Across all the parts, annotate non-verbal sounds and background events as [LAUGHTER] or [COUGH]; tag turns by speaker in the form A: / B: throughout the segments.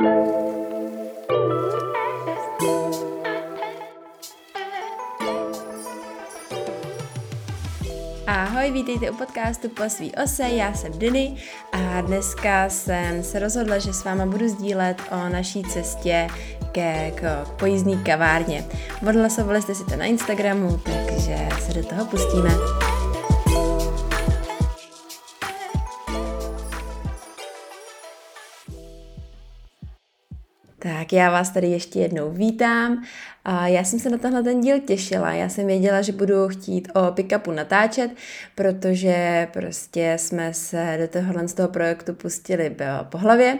A: Ahoj, vítejte u podcastu Po svý ose, já jsem Diny a dneska jsem se rozhodla, že s váma budu sdílet o naší cestě ke, k pojízdní kavárně. Odhlasovali jste si to na Instagramu, takže se do toho pustíme. Tak já vás tady ještě jednou vítám. A já jsem se na tenhle ten díl těšila. Já jsem věděla, že budu chtít o pick-upu natáčet, protože prostě jsme se do tohohle z toho projektu pustili po hlavě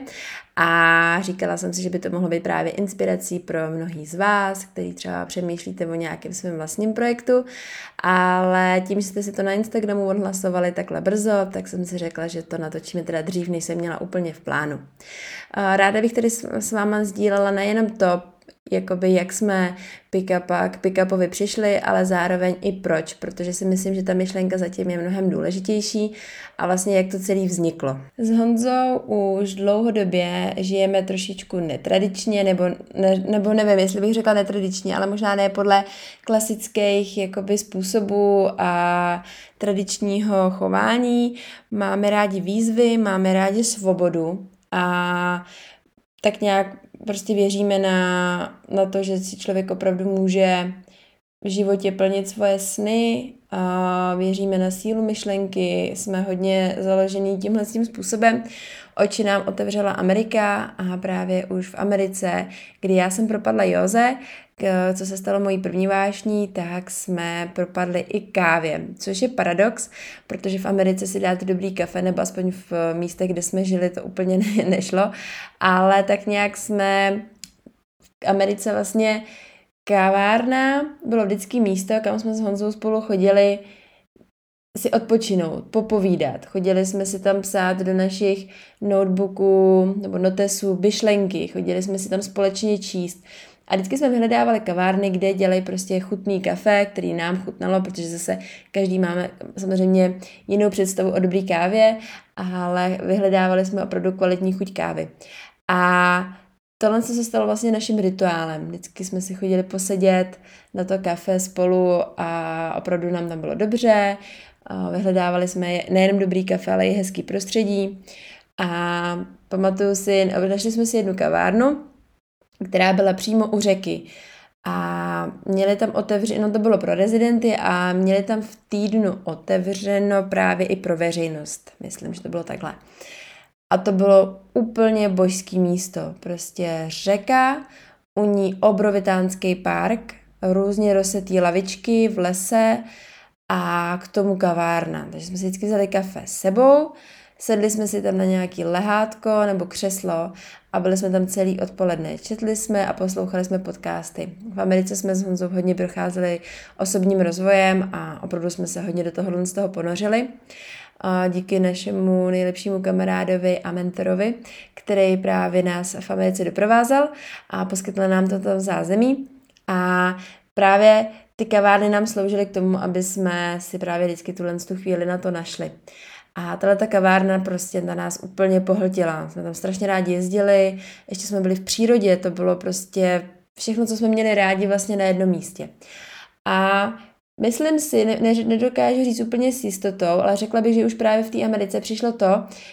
A: a říkala jsem si, že by to mohlo být právě inspirací pro mnohý z vás, kteří třeba přemýšlíte o nějakém svém vlastním projektu, ale tím, že jste si to na Instagramu odhlasovali takhle brzo, tak jsem si řekla, že to natočíme teda dřív, než jsem měla úplně v plánu. Ráda bych tady s váma sdílela nejenom to, jakoby jak jsme pick-upa k pick-upovi přišli, ale zároveň i proč, protože si myslím, že ta myšlenka zatím je mnohem důležitější a vlastně jak to celé vzniklo. S Honzou už dlouhodobě žijeme trošičku netradičně, nebo, ne, nebo nevím, jestli bych řekla netradičně, ale možná ne podle klasických jakoby způsobů a tradičního chování. Máme rádi výzvy, máme rádi svobodu a tak nějak prostě věříme na, na to, že si člověk opravdu může v životě plnit svoje sny a věříme na sílu myšlenky, jsme hodně založený tímhle tím způsobem. Oči nám otevřela Amerika a právě už v Americe, kdy já jsem propadla Joze, co se stalo mojí první vášní, tak jsme propadli i kávě, což je paradox, protože v Americe si dát dobrý kafe, nebo aspoň v místech, kde jsme žili, to úplně [LAUGHS] ne, nešlo, ale tak nějak jsme v Americe vlastně kávárna bylo vždycky místo, kam jsme s Honzou spolu chodili si odpočinout, popovídat. Chodili jsme si tam psát do našich notebooků nebo notesů byšlenky, chodili jsme si tam společně číst. A vždycky jsme vyhledávali kavárny, kde dělají prostě chutný kafe, který nám chutnalo, protože zase každý máme samozřejmě jinou představu o dobrý kávě, ale vyhledávali jsme opravdu kvalitní chuť kávy. A tohle se stalo vlastně naším rituálem. Vždycky jsme si chodili posedět na to kafe spolu a opravdu nám tam bylo dobře. Vyhledávali jsme nejenom dobrý kafe, ale i hezký prostředí. A pamatuju si, našli jsme si jednu kavárnu, která byla přímo u řeky. A měli tam otevřeno, no to bylo pro rezidenty a měli tam v týdnu otevřeno právě i pro veřejnost. Myslím, že to bylo takhle. A to bylo úplně božský místo. Prostě řeka, u ní obrovitánský park, různě rozsetý lavičky v lese a k tomu kavárna. Takže jsme si vždycky vzali kafe s sebou, sedli jsme si tam na nějaký lehátko nebo křeslo a byli jsme tam celý odpoledne. Četli jsme a poslouchali jsme podcasty. V Americe jsme s Honzou hodně procházeli osobním rozvojem a opravdu jsme se hodně do toho z toho ponořili. A díky našemu nejlepšímu kamarádovi a mentorovi, který právě nás v Americe doprovázel a poskytl nám toto zázemí. A právě ty kavárny nám sloužily k tomu, aby jsme si právě vždycky tuhle tu chvíli na to našli. A tahle ta kavárna prostě na nás úplně pohltila. Jsme tam strašně rádi jezdili, ještě jsme byli v přírodě, to bylo prostě všechno, co jsme měli rádi vlastně na jednom místě. A Myslím si, ne, ne, nedokážu říct úplně s jistotou, ale řekla bych, že už právě v té Americe přišlo to,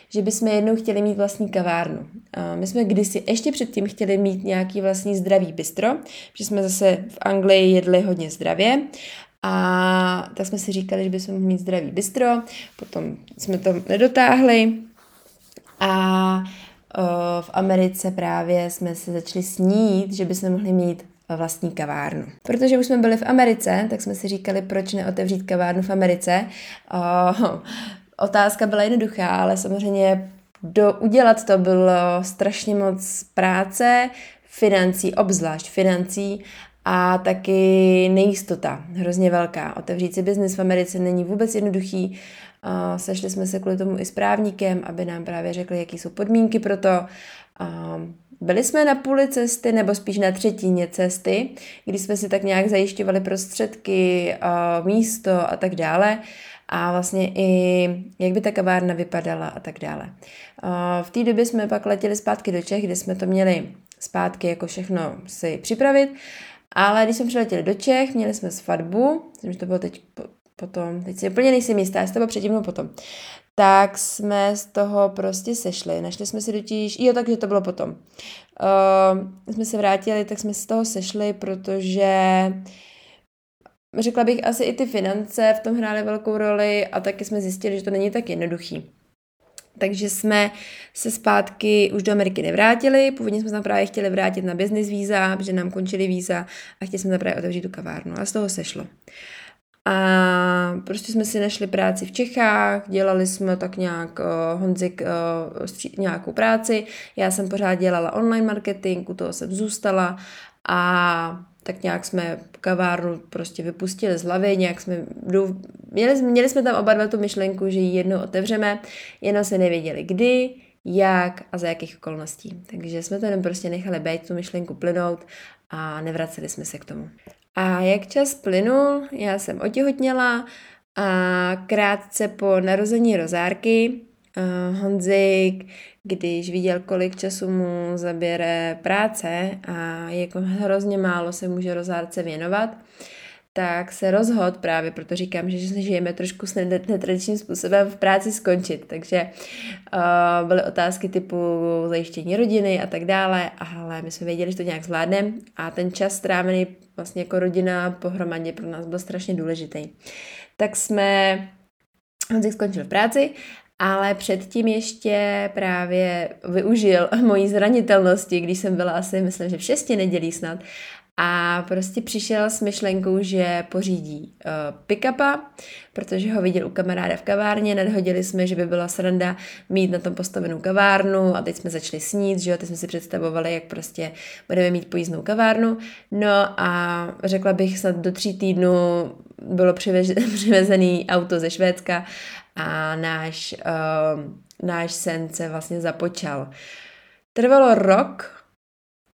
A: že bychom jednou chtěli mít vlastní kavárnu. My jsme kdysi ještě předtím chtěli mít nějaký vlastní zdravý bistro, protože jsme zase v Anglii jedli hodně zdravě a tak jsme si říkali, že bychom mohli mít zdravý bistro, potom jsme to nedotáhli a v Americe právě jsme se začali snít, že bychom mohli mít vlastní kavárnu. Protože už jsme byli v Americe, tak jsme si říkali, proč neotevřít kavárnu v Americe. [LAUGHS] otázka byla jednoduchá, ale samozřejmě do, udělat to bylo strašně moc práce, financí, obzvlášť financí a taky nejistota, hrozně velká. Otevřít si biznis v Americe není vůbec jednoduchý. Sešli jsme se kvůli tomu i s právníkem, aby nám právě řekli, jaký jsou podmínky pro to. Byli jsme na půli cesty, nebo spíš na třetině cesty, kdy jsme si tak nějak zajišťovali prostředky, místo a tak dále. a vlastně i jak by ta kavárna vypadala a tak dále. V té době jsme pak letěli zpátky do Čech, kde jsme to měli zpátky jako všechno si připravit, ale když jsme přiletěli do Čech, měli jsme svatbu, myslím, že to bylo teď potom, teď si úplně nejsem jistá, jestli to bylo předtím nebo potom, tak jsme z toho prostě sešli. Našli jsme si totiž, jo, takže to bylo potom. Uh, jsme se vrátili, tak jsme z toho sešli, protože řekla bych asi i ty finance v tom hrály velkou roli a taky jsme zjistili, že to není tak jednoduchý. Takže jsme se zpátky už do Ameriky nevrátili. Původně jsme se tam právě chtěli vrátit na business víza, protože nám končily víza a chtěli jsme tam právě otevřít tu kavárnu. A z toho sešlo. A prostě jsme si našli práci v Čechách, dělali jsme tak nějak uh, Honzik uh, stří- nějakou práci, já jsem pořád dělala online marketing, u toho jsem zůstala a tak nějak jsme kavárnu prostě vypustili z hlavy, nějak jsme, měli, měli jsme tam oba dva tu myšlenku, že ji jednou otevřeme, jenom se nevěděli kdy, jak a za jakých okolností. Takže jsme to jenom prostě nechali být, tu myšlenku plynout a nevraceli jsme se k tomu. A jak čas plynul, já jsem otěhotněla a krátce po narození rozárky uh, Honzik, když viděl, kolik času mu zabere práce a jako hrozně málo se může rozárce věnovat, tak se rozhod právě, proto říkám, že žijeme trošku s netradičním způsobem v práci skončit. Takže uh, byly otázky typu zajištění rodiny a tak dále, ale my jsme věděli, že to nějak zvládneme a ten čas strávený vlastně jako rodina pohromadě pro nás byl strašně důležitý. Tak jsme Honzik skončil v práci ale předtím ještě právě využil mojí zranitelnosti, když jsem byla asi, myslím, že v šesti nedělí snad a prostě přišel s myšlenkou, že pořídí uh, pick-upa, protože ho viděl u kamaráda v kavárně, nadhodili jsme, že by byla sranda mít na tom postavenou kavárnu a teď jsme začali snít, že jo, teď jsme si představovali, jak prostě budeme mít pojízdnou kavárnu, no a řekla bych snad do tří týdnů bylo [LAUGHS] přivezený auto ze Švédska a náš, uh, náš sen se vlastně započal. Trvalo rok,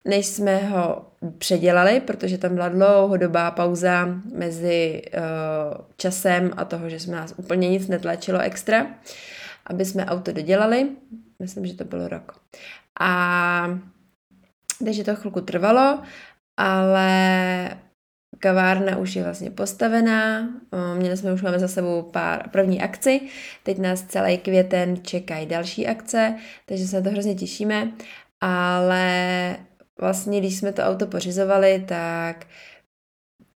A: než jsme ho předělali, protože tam byla dlouhodobá pauza mezi uh, časem a toho, že jsme nás úplně nic netlačilo extra, aby jsme auto dodělali. Myslím, že to bylo rok. A takže to chvilku trvalo, ale kavárna už je vlastně postavená, měli jsme už máme za sebou pár první akci, teď nás celý květen čekají další akce, takže se na to hrozně těšíme, ale vlastně, když jsme to auto pořizovali, tak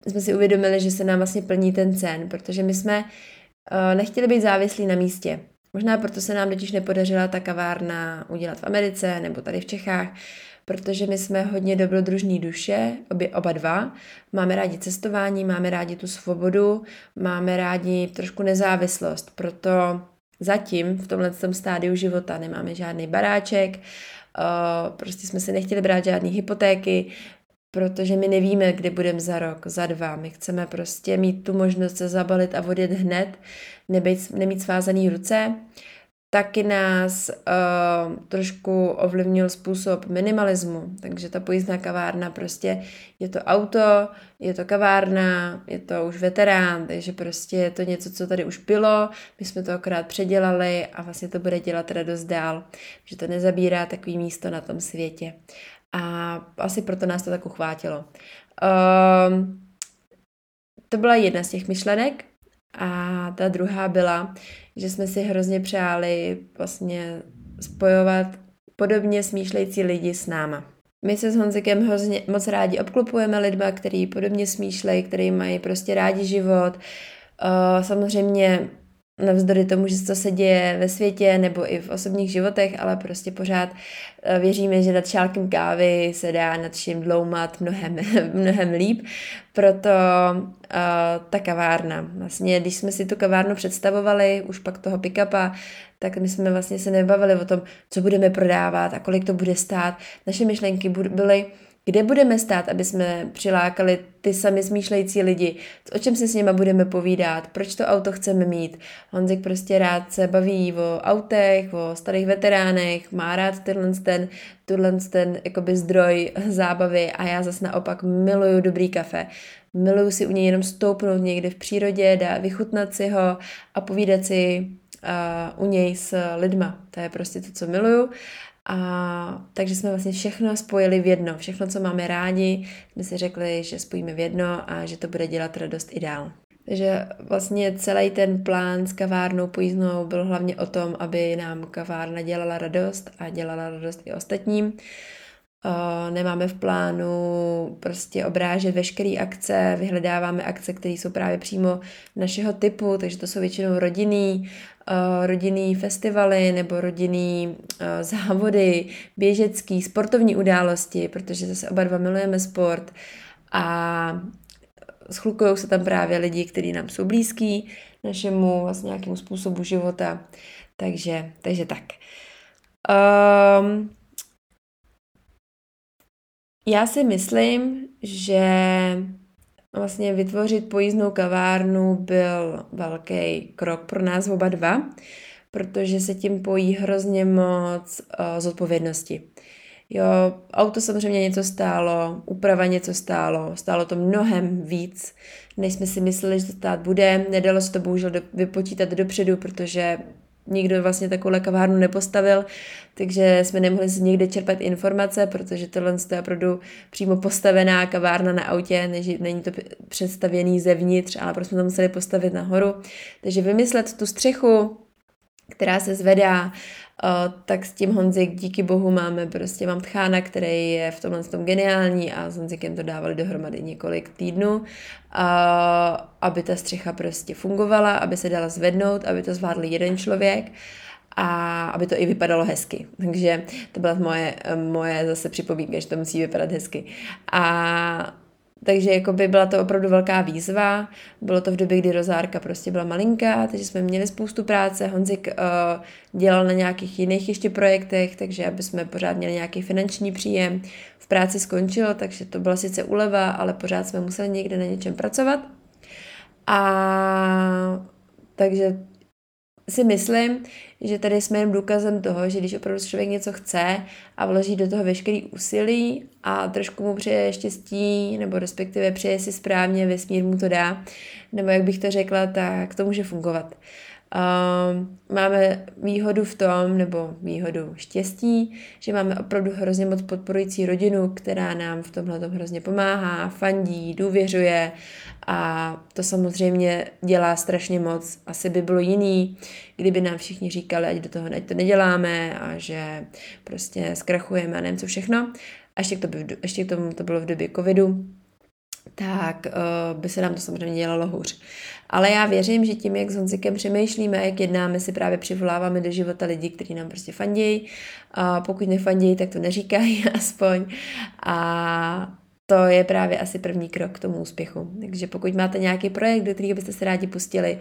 A: jsme si uvědomili, že se nám vlastně plní ten cen, protože my jsme uh, nechtěli být závislí na místě. Možná proto se nám totiž nepodařila ta kavárna udělat v Americe nebo tady v Čechách, protože my jsme hodně dobrodružní duše, obě, oba dva. Máme rádi cestování, máme rádi tu svobodu, máme rádi trošku nezávislost, proto zatím v tomhle stádiu života nemáme žádný baráček, prostě jsme si nechtěli brát žádné hypotéky, protože my nevíme, kde budeme za rok, za dva. My chceme prostě mít tu možnost se zabalit a odjet hned, nebejt, nemít svázaný ruce. Taky nás uh, trošku ovlivnil způsob minimalismu, takže ta pojízdná kavárna prostě je to auto, je to kavárna, je to už veterán, takže prostě je to něco, co tady už bylo, my jsme to akorát předělali a vlastně to bude dělat radost dál, že to nezabírá takový místo na tom světě. A asi proto nás to tak uchvátilo. Uh, to byla jedna z těch myšlenek, a ta druhá byla, že jsme si hrozně přáli vlastně spojovat podobně smýšlející lidi s náma. My se s Honzikem hrozně moc rádi obklopujeme lidma, který podobně smýšlejí, který mají prostě rádi život. Uh, samozřejmě navzdory tomu, že to se děje ve světě nebo i v osobních životech, ale prostě pořád eh, věříme, že nad šálkem kávy se dá nad vším dloumat mnohem, [LAUGHS] mnohem líp. Proto uh, ta kavárna. Vlastně, když jsme si tu kavárnu představovali, už pak toho pick-upa, tak my jsme vlastně se nebavili o tom, co budeme prodávat a kolik to bude stát. Naše myšlenky byly, kde budeme stát, aby jsme přilákali ty sami smýšlející lidi, o čem se s nimi budeme povídat, proč to auto chceme mít. Honzik prostě rád se baví o autech, o starých veteránech, má rád tenhle ten, tenhle ten jakoby zdroj zábavy a já zase naopak miluju dobrý kafe. miluju si u něj jenom stoupnout někde v přírodě, dá, vychutnat si ho a povídat si uh, u něj s lidma. To je prostě to, co miluju. A takže jsme vlastně všechno spojili v jedno. Všechno, co máme rádi, jsme si řekli, že spojíme v jedno a že to bude dělat radost i dál. Takže vlastně celý ten plán s kavárnou pojízdnou byl hlavně o tom, aby nám kavárna dělala radost a dělala radost i ostatním. Nemáme v plánu prostě obrážet veškeré akce, vyhledáváme akce, které jsou právě přímo našeho typu, takže to jsou většinou rodinný, rodinný festivaly nebo rodinný závody, běžecký, sportovní události, protože zase oba dva milujeme sport a schlukují se tam právě lidi, kteří nám jsou blízký, našemu vlastně nějakému způsobu života. Takže, takže tak. Um, já si myslím, že vlastně vytvořit pojízdnou kavárnu byl velký krok pro nás oba dva, protože se tím pojí hrozně moc uh, zodpovědnosti. Jo, auto samozřejmě něco stálo, úprava něco stálo, stálo to mnohem víc, než jsme si mysleli, že to stát bude. Nedalo se to bohužel do, vypočítat dopředu, protože nikdo vlastně takovou kavárnu nepostavil, takže jsme nemohli si někde čerpat informace, protože tohle je opravdu přímo postavená kavárna na autě, než není to představěný zevnitř, ale prostě jsme to museli postavit nahoru. Takže vymyslet tu střechu, která se zvedá, tak s tím Honzik díky bohu máme prostě, mám tchána, který je v tomhle tom geniální a s Honzikem to dávali dohromady několik týdnů, aby ta střecha prostě fungovala, aby se dala zvednout, aby to zvládl jeden člověk a aby to i vypadalo hezky. Takže to byla moje, moje zase připomínka, že to musí vypadat hezky. A takže jako by byla to opravdu velká výzva. Bylo to v době, kdy Rozárka prostě byla malinká, takže jsme měli spoustu práce. Honzik uh, dělal na nějakých jiných ještě projektech, takže aby jsme pořád měli nějaký finanční příjem. V práci skončil, takže to byla sice uleva, ale pořád jsme museli někde na něčem pracovat. A takže si myslím, že tady jsme jen důkazem toho, že když opravdu člověk něco chce a vloží do toho veškerý úsilí a trošku mu přeje štěstí, nebo respektive přeje si správně, vesmír mu to dá, nebo jak bych to řekla, tak to může fungovat. Máme výhodu v tom, nebo výhodu štěstí, že máme opravdu hrozně moc podporující rodinu, která nám v tomhle hrozně pomáhá, fandí, důvěřuje a to samozřejmě dělá strašně moc. Asi by bylo jiný, kdyby nám všichni říkali, ať do toho ať to neděláme a že prostě zkrachujeme a nevím co všechno. A ještě, by, ještě k tomu to bylo v době covidu, tak uh, by se nám to samozřejmě dělalo hůř. Ale já věřím, že tím, jak s Honzikem přemýšlíme, jak jednáme, si právě přivoláváme do života lidi, kteří nám prostě fandějí. A pokud nefandějí, tak to neříkají [LAUGHS] aspoň. A to je právě asi první krok k tomu úspěchu. Takže pokud máte nějaký projekt, do kterého byste se rádi pustili,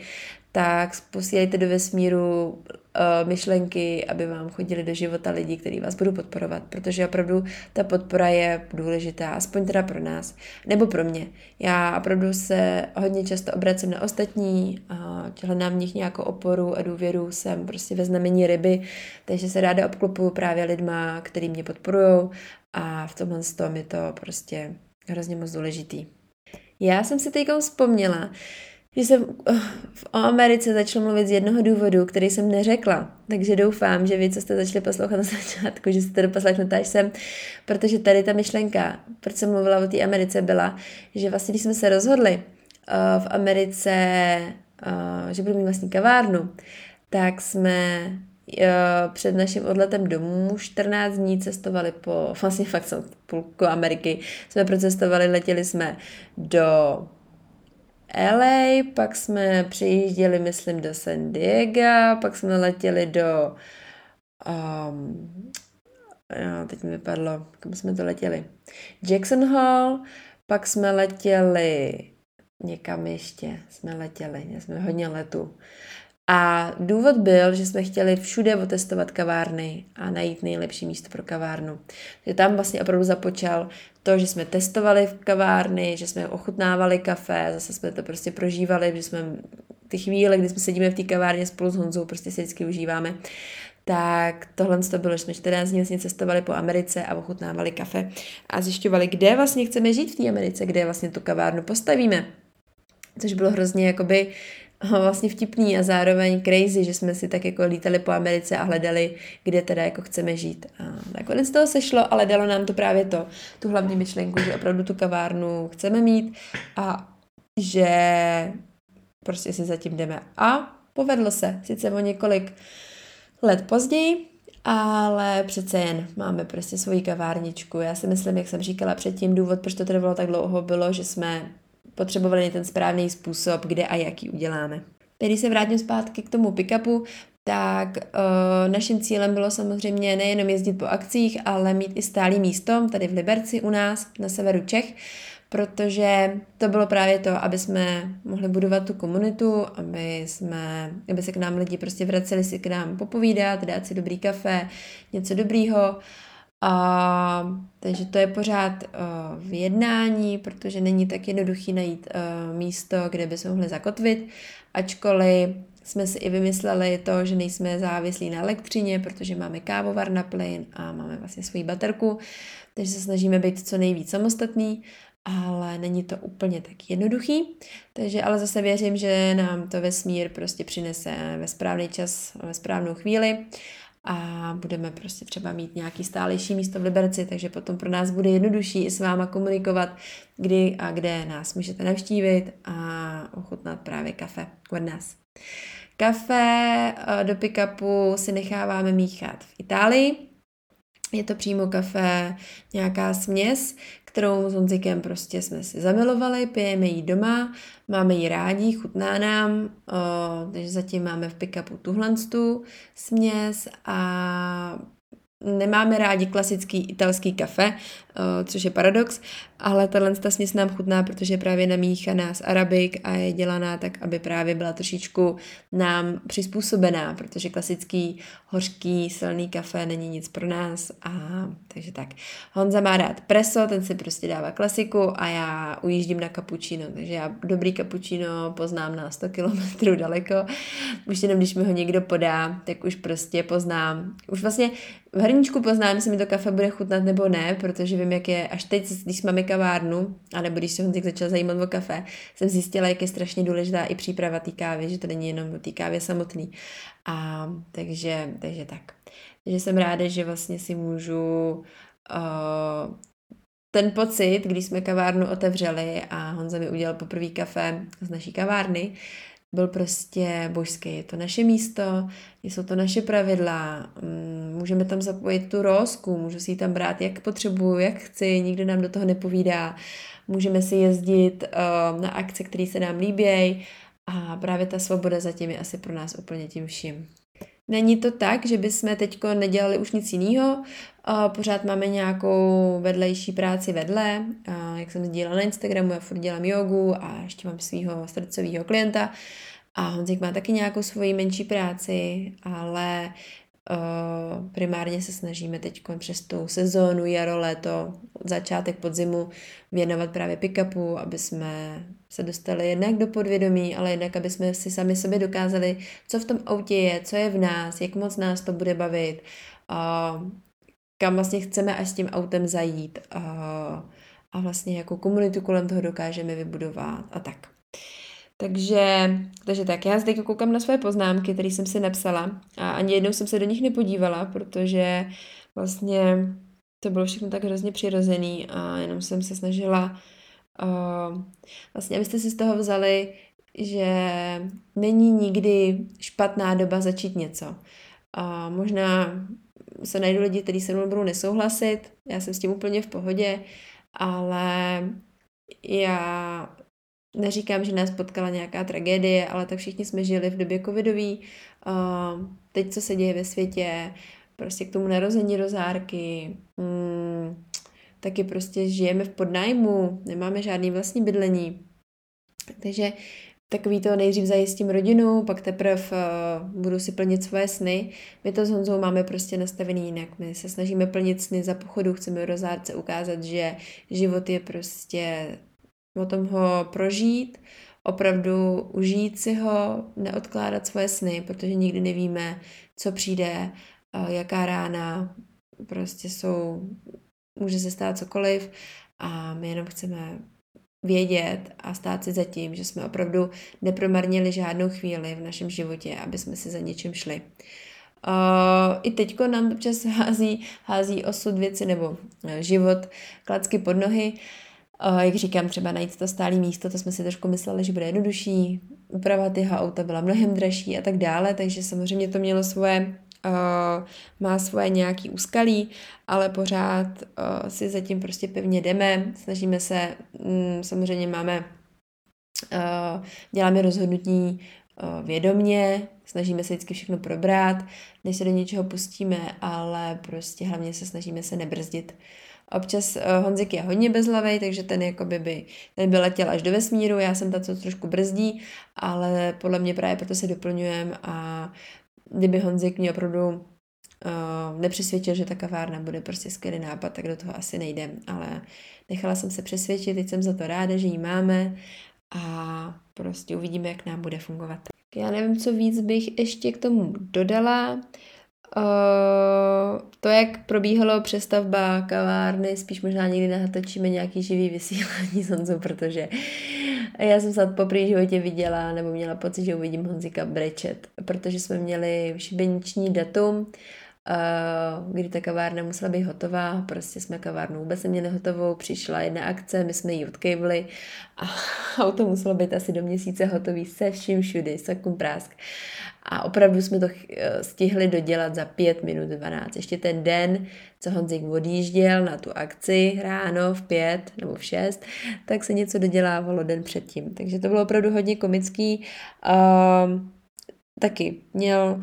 A: tak posílejte do vesmíru uh, myšlenky, aby vám chodili do života lidi, kteří vás budou podporovat, protože opravdu ta podpora je důležitá, aspoň teda pro nás, nebo pro mě. Já opravdu se hodně často obracím na ostatní, a hledám v nich nějakou oporu a důvěru, jsem prostě ve znamení ryby, takže se ráda obklopuju právě lidma, který mě podporují a v tomhle tom je to prostě hrozně moc důležitý. Já jsem si teď vzpomněla, že jsem eh, v Americe začala mluvit z jednoho důvodu, který jsem neřekla. Takže doufám, že vy, co jste začali poslouchat na začátku, že jste to doposlechnete až sem, protože tady ta myšlenka, proč jsem mluvila o té Americe, byla, že vlastně, když jsme se rozhodli uh, v Americe, uh, že budu mít vlastní kavárnu, tak jsme před naším odletem domů 14 dní cestovali po, [LAUGHS] vlastně fakt jsem půlku Ameriky, jsme procestovali, letěli jsme do LA, pak jsme přijížděli, myslím, do San Diego, pak jsme letěli do um, jo, teď mi vypadlo, kam jsme to letěli, Jackson Hall, pak jsme letěli někam ještě, jsme letěli, jsme hodně letů. A důvod byl, že jsme chtěli všude otestovat kavárny a najít nejlepší místo pro kavárnu. Že tam vlastně opravdu započal to, že jsme testovali v kavárny, že jsme ochutnávali kafe, zase jsme to prostě prožívali, že jsme ty chvíle, kdy jsme sedíme v té kavárně spolu s Honzou, prostě si vždycky užíváme. tak tohle to bylo, že jsme 14 dní vlastně cestovali po Americe a ochutnávali kafe a zjišťovali, kde vlastně chceme žít v té Americe, kde vlastně tu kavárnu postavíme. Což bylo hrozně jakoby vlastně vtipný a zároveň crazy, že jsme si tak jako lítali po Americe a hledali, kde teda jako chceme žít. A nakonec toho sešlo, ale dalo nám to právě to, tu hlavní myšlenku, že opravdu tu kavárnu chceme mít a že prostě si zatím jdeme. A povedlo se, sice o několik let později, ale přece jen máme prostě svoji kavárničku. Já si myslím, jak jsem říkala předtím, důvod, proč to trvalo tak dlouho, bylo, že jsme potřebovali ten správný způsob, kde a jaký uděláme. Když se vrátím zpátky k tomu pick-upu, tak uh, naším cílem bylo samozřejmě nejenom jezdit po akcích, ale mít i stálý místo tady v Liberci u nás na severu Čech, protože to bylo právě to, aby jsme mohli budovat tu komunitu, aby, jsme, aby se k nám lidi prostě vraceli si k nám popovídat, dát si dobrý kafe, něco dobrýho. A, takže to je pořád uh, v jednání, protože není tak jednoduchý najít uh, místo, kde bychom mohli zakotvit, ačkoliv jsme si i vymysleli to, že nejsme závislí na elektřině, protože máme kávovar na plyn a máme vlastně svoji baterku, takže se snažíme být co nejvíc samostatný ale není to úplně tak jednoduchý. Takže ale zase věřím, že nám to vesmír prostě přinese ve správný čas, ve správnou chvíli a budeme prostě třeba mít nějaký stálejší místo v Liberci, takže potom pro nás bude jednodušší i s váma komunikovat, kdy a kde nás můžete navštívit a ochutnat právě kafe od nás. Kafe eh, do pick-upu si necháváme míchat v Itálii, je to přímo kafe, nějaká směs, kterou s Honzikem prostě jsme si zamilovali, pijeme ji doma, máme ji rádi, chutná nám, o, takže zatím máme v pick-upu tuhle směs a nemáme rádi klasický italský kafe, což je paradox, ale tahle ta směs nám chutná, protože je právě namíchaná z arabik a je dělaná tak, aby právě byla trošičku nám přizpůsobená, protože klasický hořký silný kafe není nic pro nás a takže tak. Honza má rád preso, ten si prostě dává klasiku a já ujíždím na kapučino, takže já dobrý kapučino poznám na 100 km daleko, už jenom když mi ho někdo podá, tak už prostě poznám, už vlastně v hrníčku poznám, jestli mi to kafe bude chutnat nebo ne, protože vím, jak je, až teď, když máme kavárnu, anebo když se Honzik začal zajímat o kafe, jsem zjistila, jak je strašně důležitá i příprava té kávy, že to není jenom té kávě samotný. A takže, takže tak. Takže jsem ráda, že vlastně si můžu uh, ten pocit, když jsme kavárnu otevřeli a Honza mi udělal poprvé kafe z naší kavárny, byl prostě božský. Je to naše místo, jsou to naše pravidla, mm, můžeme tam zapojit tu rosku, můžu si ji tam brát, jak potřebuju, jak chci, nikdo nám do toho nepovídá. Můžeme si jezdit uh, na akce, které se nám líbí a právě ta svoboda zatím je asi pro nás úplně tím vším. Není to tak, že bychom teď nedělali už nic jiného, pořád máme nějakou vedlejší práci vedle, jak jsem sdílela na Instagramu, já furt dělám jogu a ještě mám svého srdcového klienta. A Honzik má taky nějakou svoji menší práci, ale Uh, primárně se snažíme teď přes tu sezónu, jaro, léto, začátek podzimu věnovat právě pick-upu, aby jsme se dostali jednak do podvědomí, ale jednak, aby jsme si sami sobě dokázali, co v tom autě je, co je v nás, jak moc nás to bude bavit, uh, kam vlastně chceme až s tím autem zajít uh, a vlastně jakou komunitu kolem toho dokážeme vybudovat a tak. Takže, takže tak, já zde koukám na své poznámky, které jsem si napsala a ani jednou jsem se do nich nepodívala, protože vlastně to bylo všechno tak hrozně přirozený a jenom jsem se snažila uh, vlastně, abyste si z toho vzali, že není nikdy špatná doba začít něco. A uh, možná se najdu lidi, kteří se mnou budou nesouhlasit, já jsem s tím úplně v pohodě, ale já neříkám, že nás potkala nějaká tragédie, ale tak všichni jsme žili v době covidový. teď, co se děje ve světě, prostě k tomu narození rozárky, hmm, taky prostě žijeme v podnájmu, nemáme žádný vlastní bydlení. Takže takový to nejdřív zajistím rodinu, pak teprve uh, budu si plnit svoje sny. My to s Honzou máme prostě nastavený jinak. My se snažíme plnit sny za pochodu, chceme rozárce ukázat, že život je prostě o tom ho prožít, opravdu užít si ho, neodkládat svoje sny, protože nikdy nevíme, co přijde jaká rána, prostě jsou, může se stát cokoliv a my jenom chceme vědět a stát si za tím, že jsme opravdu nepromarnili žádnou chvíli v našem životě, aby jsme si za něčím šli. Uh, I teďko nám občas hází, hází osud věci nebo uh, život klacky pod nohy. Uh, jak říkám, třeba najít to stálé místo, to jsme si trošku mysleli, že bude jednodušší. Úprava tyho auta byla mnohem dražší a tak dále, takže samozřejmě to mělo svoje má svoje nějaký úskalí, ale pořád uh, si zatím prostě pevně jdeme, snažíme se, um, samozřejmě máme, uh, děláme rozhodnutí vědomně, snažíme se vždycky všechno probrat, než se do něčeho pustíme, ale prostě hlavně se snažíme se nebrzdit. Občas Honzik je hodně bezhlavý, takže ten jakoby by, ten by letěl až do vesmíru, já jsem ta, co trošku brzdí, ale podle mě právě proto se doplňujeme a kdyby Honzik mě opravdu uh, nepřesvědčil, že ta kavárna bude prostě skvělý nápad, tak do toho asi nejdem. Ale nechala jsem se přesvědčit, teď jsem za to ráda, že ji máme a prostě uvidíme, jak nám bude fungovat. Já nevím, co víc bych ještě k tomu dodala. Uh, to, jak probíhalo přestavba kavárny, spíš možná někdy natočíme nějaký živý vysílání s Honzou, protože já jsem se po životě viděla, nebo měla pocit, že uvidím Honzika brečet, protože jsme měli šibeniční datum, kdy ta kavárna musela být hotová, prostě jsme kavárnu vůbec neměli hotovou, přišla jedna akce, my jsme ji odkejvli a [LAUGHS] auto muselo být asi do měsíce hotový se vším všudy, sakum prásk. A opravdu jsme to eh, stihli dodělat za 5 minut 12. Ještě ten den, co Honzik odjížděl na tu akci ráno v 5 nebo v 6, tak se něco dodělávalo den předtím. Takže to bylo opravdu hodně komický. Uh, taky měl,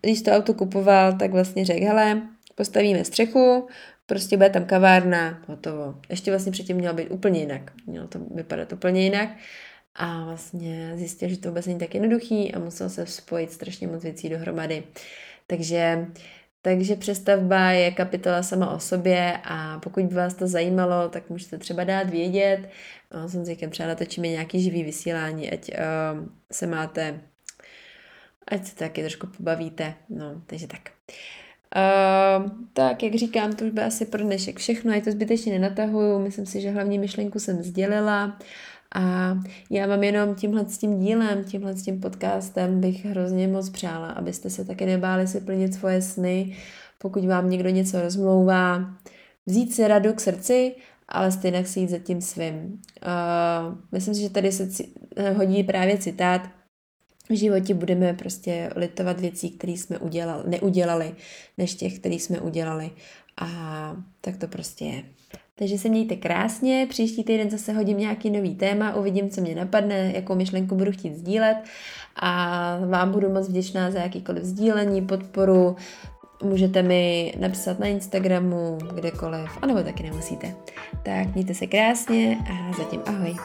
A: když to auto kupoval, tak vlastně řekl, hele, postavíme střechu, prostě bude tam kavárna, hotovo. Ještě vlastně předtím mělo být úplně jinak. Mělo to vypadat úplně jinak. A vlastně zjistil, že to vůbec není tak jednoduchý a musel se spojit strašně moc věcí dohromady. Takže takže přestavba je kapitola sama o sobě a pokud by vás to zajímalo, tak můžete třeba dát vědět. S Honzikem třeba natočíme nějaký živý vysílání, ať uh, se máte ať se taky trošku pobavíte. No, takže tak. Uh, tak, jak říkám, to už by asi pro dnešek všechno, já to zbytečně nenatahuju, myslím si, že hlavní myšlenku jsem sdělila a já vám jenom tímhle s tím dílem, tímhle s tím podcastem bych hrozně moc přála, abyste se taky nebáli si plnit svoje sny, pokud vám někdo něco rozmlouvá, vzít si radu k srdci, ale stejně si jít za tím svým. Uh, myslím si, že tady se hodí právě citát, v životě budeme prostě litovat věcí, které jsme udělali, neudělali, než těch, které jsme udělali. A tak to prostě je. Takže se mějte krásně, příští týden zase hodím nějaký nový téma, uvidím, co mě napadne, jakou myšlenku budu chtít sdílet a vám budu moc vděčná za jakýkoliv sdílení, podporu, můžete mi napsat na Instagramu, kdekoliv, anebo taky nemusíte. Tak mějte se krásně a zatím ahoj.